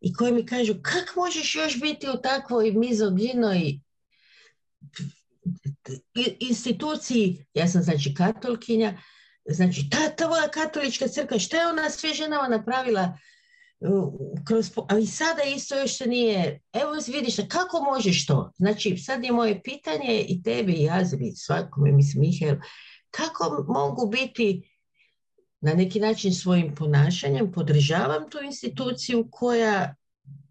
i koje mi kažu kako možeš još biti u takvoj mizoginoj instituciji, ja sam znači katolkinja, znači ta, ta katolička crkva, što je ona sve ženama napravila, kroz, a i sada isto još se nije, evo vidiš, kako možeš to? Znači, sad je moje pitanje i tebi i Azri, svakome, mislim, Mihael, kako mogu biti na neki način svojim ponašanjem podržavam tu instituciju koja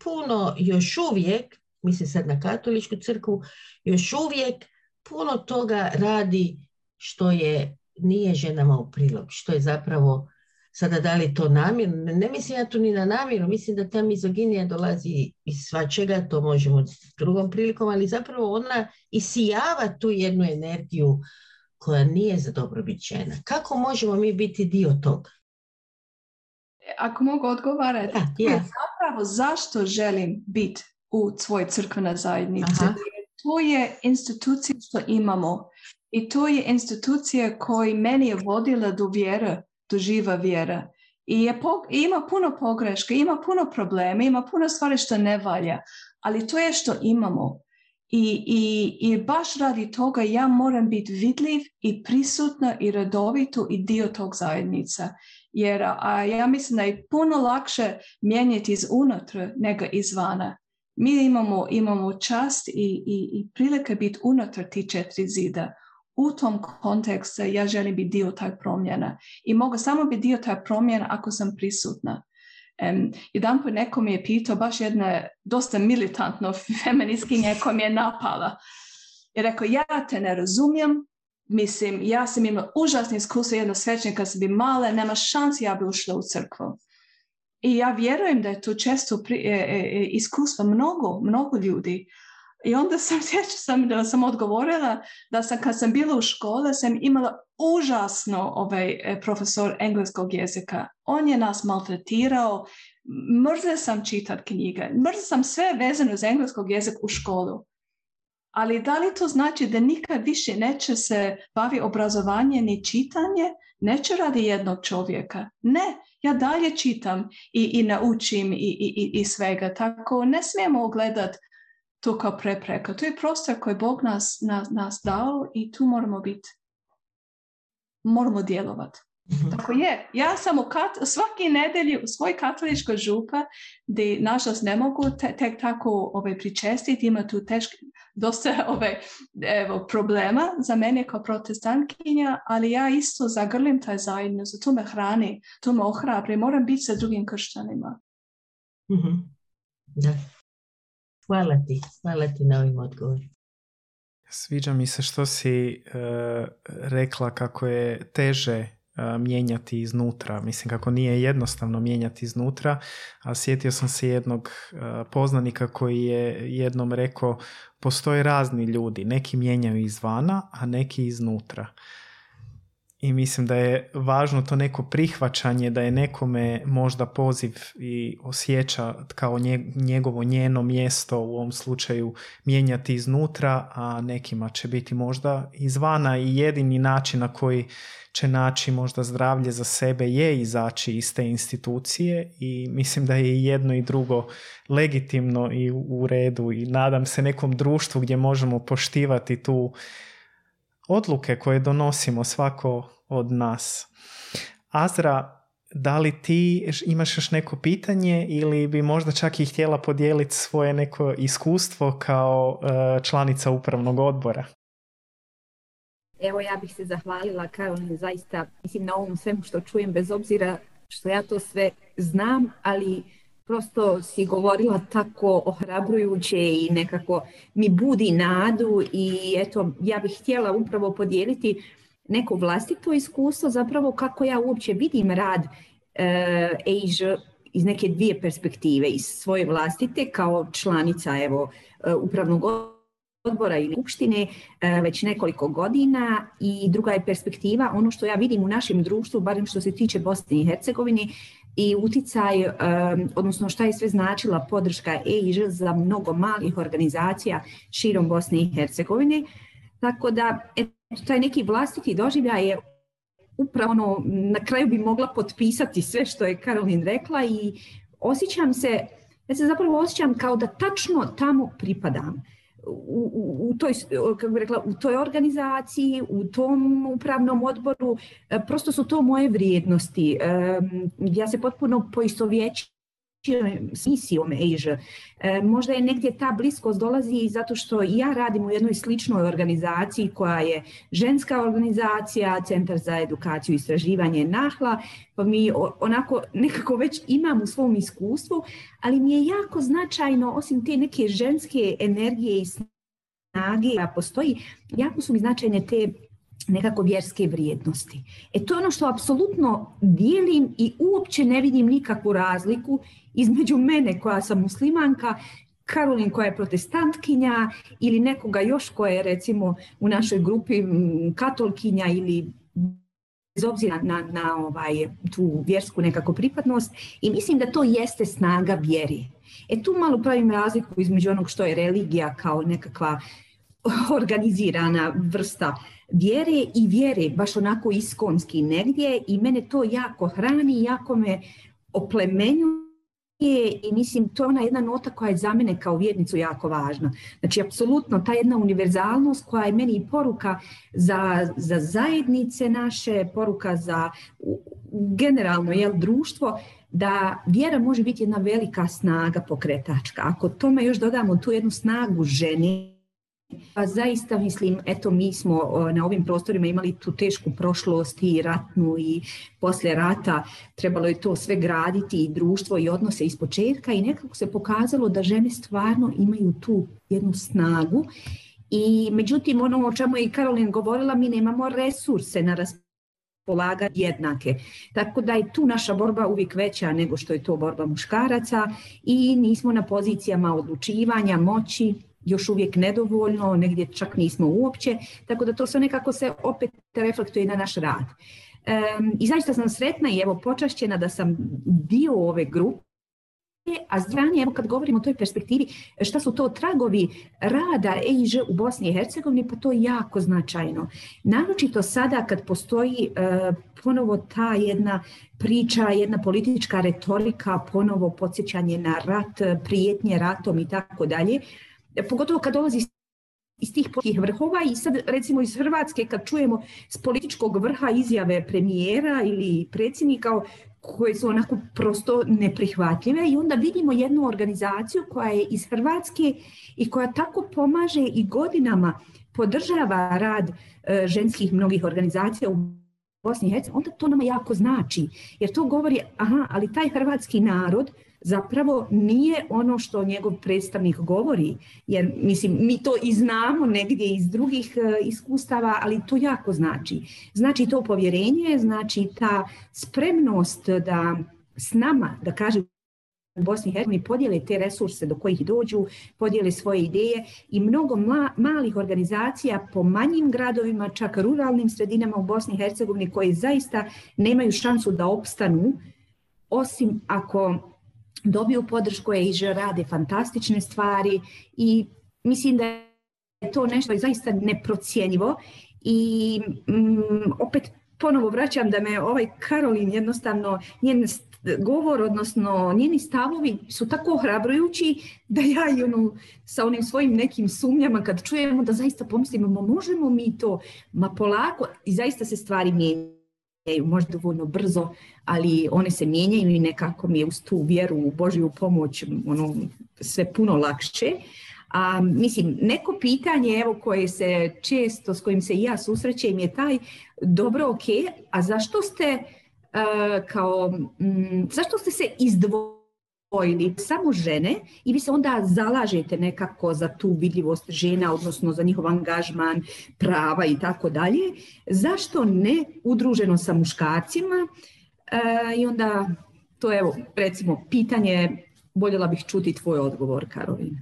puno još uvijek, mislim sad na katoličku crkvu, još uvijek puno toga radi što je nije ženama u prilog, što je zapravo sada da li to namjerno, ne mislim ja tu ni na namjeru, mislim da ta mizoginija dolazi iz svačega, to možemo s drugom prilikom, ali zapravo ona isijava tu jednu energiju koja nije za dobrobit žena. Kako možemo mi biti dio toga? Ako mogu odgovarati, ja. zapravo zašto želim biti u svojoj crkvenoj zajednici. To je institucija što imamo i to je institucija koja meni je vodila do vjere, do živa vjera. I je ima puno pogreške, ima puno problema, ima puno stvari što ne valja, ali to je što imamo. I, i, I baš radi toga ja moram biti vidljiv i prisutna i redovito i dio tog zajednica. Jer a, ja mislim da je puno lakše mijenjati iz unutra nego izvana. Mi imamo, imamo čast i, i, i prilike biti unutar ti četiri zida. U tom kontekstu ja želim biti dio taj promjena. I mogu samo biti dio taj promjena ako sam prisutna. Um, jedan put neko mi je pitao, baš jedna dosta militantno (laughs) feministkinja koja mi je napala. I rekao, ja te ne razumijem, mislim, ja sam imala užasni iskustvo jedno svećnika kad sam bi mala, nema šansi ja bi ušla u crkvu. I ja vjerujem da je to često pri, e, e, e iskustvo mnogo, mnogo ljudi. I onda sam, (laughs) sjeća sam da sam odgovorila da sam kad sam bila u škole sam imala užasno ovaj e, profesor engleskog jezika. On je nas maltretirao, mrzela sam čitat knjige, mrzela sam sve vezano za engleskog jezika u školu. Ali da li to znači da nikad više neće se bavi obrazovanje ni čitanje? Neće radi jednog čovjeka. Ne, ja dalje čitam i, i naučim i, i, i svega. Tako ne smijemo gledati to kao prepreka. To je prostor koji Bog nas, nas, nas dao i tu moramo biti. Moramo djelovati. Mhm. Tako je. Ja sam u kat, svaki nedelji u svoj katoličkoj župa gdje nažalost ne mogu te, tek tako ovaj, pričestiti, ima tu teški, dosta (laughs) ovaj, evo, problema za mene kao protestantkinja, ali ja isto zagrlim taj zajednicu, to me hrani, to me ohrabri, moram biti sa drugim kršćanima. Mm-hmm. Da. Hvala ti, hvala ti na ovim odgovorima. Sviđa mi se što si uh, rekla kako je teže uh, mijenjati iznutra. Mislim kako nije jednostavno mijenjati iznutra, a sjetio sam se jednog uh, poznanika koji je jednom rekao postoje razni ljudi, neki mijenjaju izvana, a neki iznutra i mislim da je važno to neko prihvaćanje da je nekome možda poziv i osjeća kao njegovo njeno mjesto u ovom slučaju mijenjati iznutra, a nekima će biti možda izvana. I jedini način na koji će naći možda zdravlje za sebe je izaći iz te institucije i mislim da je i jedno i drugo legitimno i u redu. I nadam se nekom društvu gdje možemo poštivati tu odluke koje donosimo svako od nas. Azra, da li ti imaš još neko pitanje ili bi možda čak i htjela podijeliti svoje neko iskustvo kao e, članica upravnog odbora? Evo ja bih se zahvalila Karolin zaista mislim na ovom svemu što čujem bez obzira što ja to sve znam, ali prosto si govorila tako ohrabrujuće i nekako mi budi nadu i eto, ja bih htjela upravo podijeliti neko vlastito iskustvo, zapravo kako ja uopće vidim rad e, iz neke dvije perspektive, iz svoje vlastite kao članica evo, e, upravnog odbora ili skupštine e, već nekoliko godina i druga je perspektiva ono što ja vidim u našem društvu, barem što se tiče Bosne i Hercegovine i uticaj, odnosno šta je sve značila podrška EIŽ za mnogo malih organizacija širom Bosne i Hercegovine. Tako da eto, taj neki vlastiti doživljaj je upravo ono, na kraju bi mogla potpisati sve što je Karolin rekla i osjećam se, ja se zapravo osjećam kao da tačno tamo pripadam u, u, toj, kako rekla, u toj organizaciji, u tom upravnom odboru, e, prosto su to moje vrijednosti. Ja se potpuno poistovjećujem s misijom Asia. Možda je negdje ta bliskost dolazi zato što ja radim u jednoj sličnoj organizaciji koja je ženska organizacija, Centar za edukaciju i istraživanje Nahla, pa mi onako nekako već imam u svom iskustvu, ali mi je jako značajno, osim te neke ženske energije i snage koja postoji, jako su mi značajne te nekako vjerske vrijednosti. E to je ono što apsolutno dijelim i uopće ne vidim nikakvu razliku između mene koja sam muslimanka, Karolin koja je protestantkinja ili nekoga još koja je recimo u našoj grupi katolkinja ili bez obzira na, na ovaj, tu vjersku nekako pripadnost i mislim da to jeste snaga vjeri. E tu malo pravim razliku između onog što je religija kao nekakva organizirana vrsta vjere i vjere, baš onako iskonski negdje i mene to jako hrani, jako me oplemenjuje i mislim to je ona jedna nota koja je za mene kao vjernicu jako važna. Znači apsolutno ta jedna univerzalnost koja je meni poruka za, za zajednice naše, poruka za generalno jel, društvo, da vjera može biti jedna velika snaga pokretačka. Ako tome još dodamo tu jednu snagu ženi, pa zaista mislim, eto mi smo na ovim prostorima imali tu tešku prošlost i ratnu i poslije rata trebalo je to sve graditi i društvo i odnose iz početka i nekako se pokazalo da žene stvarno imaju tu jednu snagu i međutim ono o čemu je i Karolin govorila, mi nemamo resurse na raspolaganje jednake. Tako da je tu naša borba uvijek veća nego što je to borba muškaraca i nismo na pozicijama odlučivanja, moći, još uvijek nedovoljno, negdje čak nismo uopće, tako da to sve nekako se opet reflektuje na naš rad. I zaista sam sretna i evo počašćena da sam dio ove grupe, a strane, evo kad govorimo o toj perspektivi, šta su to tragovi rada EIŽ u Bosni i Hercegovini, pa to je jako značajno. Naročito sada kad postoji e, ponovo ta jedna priča, jedna politička retorika, ponovo podsjećanje na rat, prijetnje ratom i tako dalje, pogotovo kad dolazi iz tih političkih vrhova i sad recimo iz Hrvatske kad čujemo s političkog vrha izjave premijera ili predsjednika koje su onako prosto neprihvatljive i onda vidimo jednu organizaciju koja je iz Hrvatske i koja tako pomaže i godinama podržava rad e, ženskih mnogih organizacija u Bosni i Hercegovini, onda to nama jako znači. Jer to govori, aha, ali taj hrvatski narod zapravo nije ono što njegov predstavnik govori, jer mislim mi to i znamo negdje iz drugih e, iskustava, ali to jako znači. Znači to povjerenje, znači ta spremnost da s nama, da kažem u Bosni i Hercegovini podijele te resurse do kojih dođu, podijele svoje ideje i mnogo malih organizacija po manjim gradovima, čak ruralnim sredinama u Bosni i Hercegovini koje zaista nemaju šansu da opstanu osim ako dobiju podršku že rade fantastične stvari i mislim da je to nešto zaista neprocjenjivo i mm, opet ponovo vraćam da me ovaj Karolin jednostavno njen govor, odnosno njeni stavovi su tako ohrabrujući da ja i ono, sa onim svojim nekim sumnjama kad čujemo da zaista pomislimo, možemo mi to, ma polako i zaista se stvari mijenjaju možda dovoljno brzo, ali one se mijenjaju i nekako mi je uz tu vjeru u Božju pomoć ono, sve puno lakše. A, mislim, neko pitanje evo koje se često, s kojim se ja susrećem je taj, dobro, ok, a zašto ste kao, mm, zašto ste se izdvojili samo žene i vi se onda zalažete nekako za tu vidljivost žena, odnosno za njihov angažman, prava i tako dalje. Zašto ne udruženo sa muškarcima? I onda to je, evo, recimo, pitanje, voljela bih čuti tvoj odgovor, Karolina.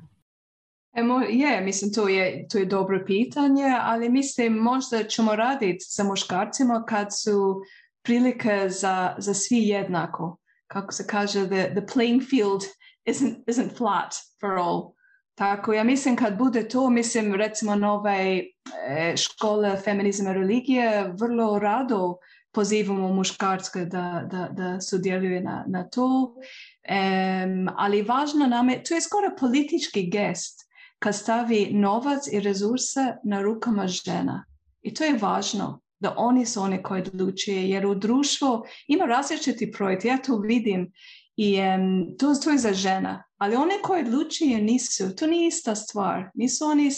Emo, je, mislim, to je, to je dobro pitanje, ali mislim možda ćemo raditi sa muškarcima kad su prilike za, za svi jednako. Kako se kaže, the, the playing field isn't, isn't flat for all. Tako, ja mislim kad bude to, mislim recimo nove e, škole feminizma religije, vrlo rado pozivamo muškarske da, da, da sudjeluju na, na to. Um, ali važno nam je, to je skoro politički gest kad stavi novac i resurse na rukama žena. I to je važno da oni su oni koji odlučuju jer u društvu ima različiti projekt, ja to vidim i um, to, to je za žena, ali one koje odlučuju nisu, to nije ista stvar, nisu oni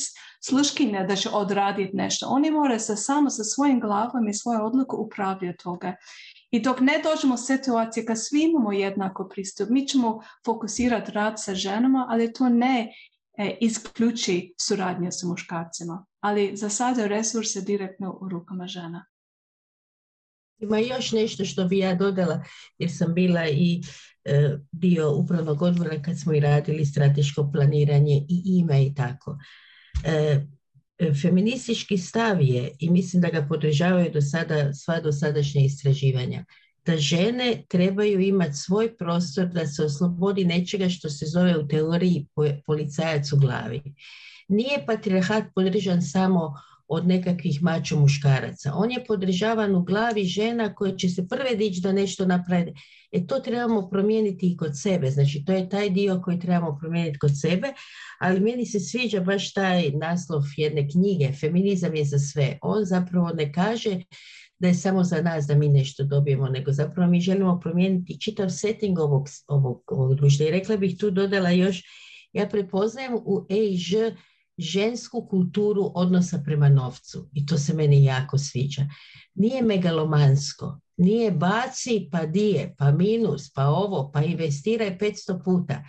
sluškinje da će odraditi nešto, oni moraju se samo sa svojim glavom i svoje odluku upravljati toga. I dok ne dođemo u situacije kad svi imamo jednako pristup, mi ćemo fokusirati rad sa ženama, ali to ne e, isključi suradnje sa muškarcima. Ali za sada resurse direktno u rukama žena. Ima još nešto što bi ja dodala, jer sam bila i e, dio upravnog odbora kad smo i radili strateško planiranje i ime i tako. E, e, feministički stav je, i mislim da ga podržavaju do sada sva dosadašnja istraživanja, da žene trebaju imati svoj prostor da se oslobodi nečega što se zove u teoriji policajac u glavi. Nije patriarhat podržan samo od nekakvih mačo muškaraca. On je podržavan u glavi žena koje će se prve dići da nešto napravi. E to trebamo promijeniti i kod sebe. Znači to je taj dio koji trebamo promijeniti kod sebe, ali meni se sviđa baš taj naslov jedne knjige, Feminizam je za sve. On zapravo ne kaže da je samo za nas da mi nešto dobijemo, nego zapravo mi želimo promijeniti čitav setting ovog, ovog, ovog društva. I rekla bih tu dodala još, ja prepoznajem u EIŽ žensku kulturu odnosa prema novcu i to se meni jako sviđa. Nije megalomansko, nije baci pa dije, pa minus, pa ovo, pa investiraj 500 puta.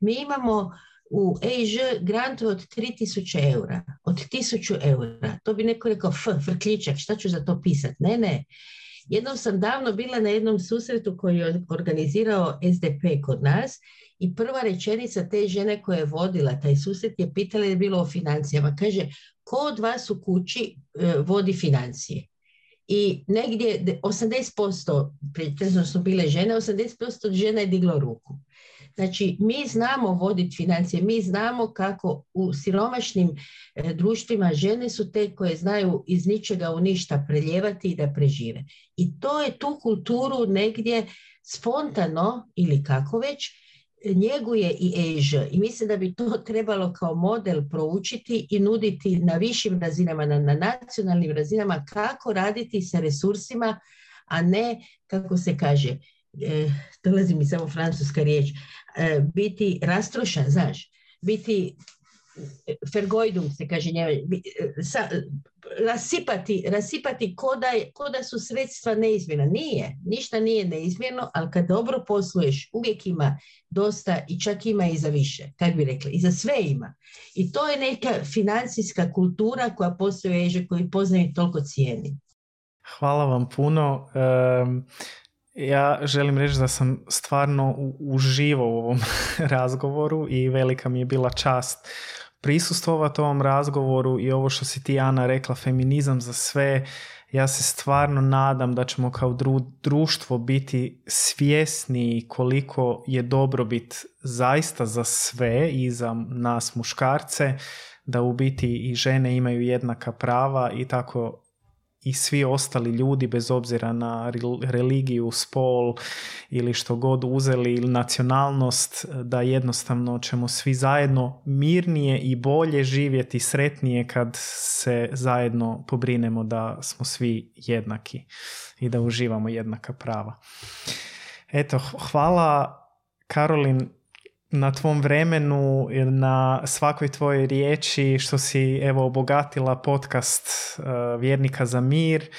Mi imamo u EIŽ grant od 3000 eura, od 1000 eura. To bi neko rekao, f, frkljičak, šta ću za to pisati? Ne, ne. Jednom sam davno bila na jednom susretu koji je organizirao SDP kod nas i prva rečenica te žene koja je vodila taj susret je pitala je bilo o financijama. Kaže, ko od vas u kući e, vodi financije? I negdje 80%, pretresno su bile žene, 80% žena je diglo ruku. Znači, mi znamo voditi financije, mi znamo kako u siromašnim e, društvima žene su te koje znaju iz ničega u ništa preljevati i da prežive. I to je tu kulturu negdje spontano ili kako već njeguje i EŽ i mislim da bi to trebalo kao model proučiti i nuditi na višim razinama, na, na nacionalnim razinama kako raditi sa resursima, a ne, kako se kaže, e, dolazi mi samo francuska riječ, e, biti rastrošan, znaš, biti fergoidum se kaže e, sa, rasipati, rasipati ko da, ko da su sredstva neizmjena. Nije, ništa nije neizmjerno, ali kad dobro posluješ, uvijek ima dosta i čak ima i za više, kako bi rekli, i za sve ima. I to je neka financijska kultura koja postoje ježe koji poznaju toliko cijeni. Hvala vam puno. ja želim reći da sam stvarno uživao u ovom (laughs) razgovoru i velika mi je bila čast prisustvovati ovom razgovoru i ovo što si ti Ana rekla, feminizam za sve, ja se stvarno nadam da ćemo kao društvo biti svjesni koliko je dobrobit zaista za sve i za nas muškarce, da u biti i žene imaju jednaka prava i tako i svi ostali ljudi bez obzira na religiju, spol ili što god uzeli ili nacionalnost da jednostavno ćemo svi zajedno mirnije i bolje živjeti sretnije kad se zajedno pobrinemo da smo svi jednaki i da uživamo jednaka prava. Eto, hvala Karolin na tvom vremenu, na svakoj tvojoj riječi što si evo obogatila podcast uh, Vjernika za mir.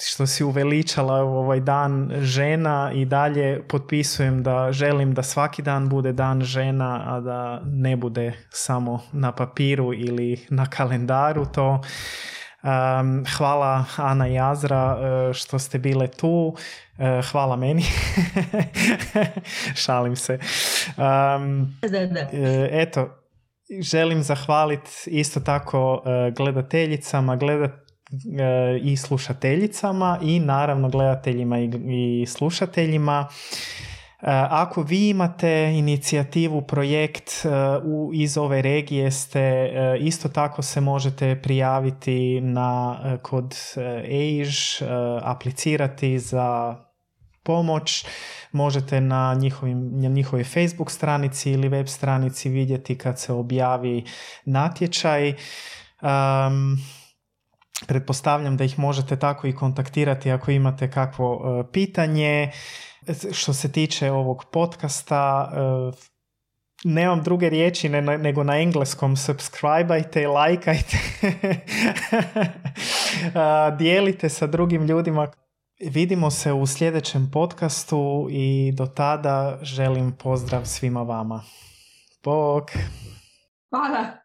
što si uveličala ovaj dan žena i dalje potpisujem da želim da svaki dan bude dan žena, a da ne bude samo na papiru ili na kalendaru to. Hvala Ana i Azra e, što ste bile tu. E, hvala meni. (laughs) Šalim se. da, da. E, eto, želim zahvaliti isto tako gledateljicama, gledat, i slušateljicama i naravno gledateljima i slušateljima. Ako vi imate inicijativu, projekt iz ove regije ste, isto tako se možete prijaviti na, kod EIŽ, aplicirati za pomoć. Možete na, njihovim, na njihovoj Facebook stranici ili web stranici vidjeti kad se objavi natječaj. Um, pretpostavljam da ih možete tako i kontaktirati ako imate kakvo pitanje. Što se tiče ovog podcasta, e, nemam druge riječi nego na engleskom subscribeajte, lajkajte, (laughs) dijelite sa drugim ljudima. Vidimo se u sljedećem podcastu i do tada želim pozdrav svima vama. Bog! Hvala!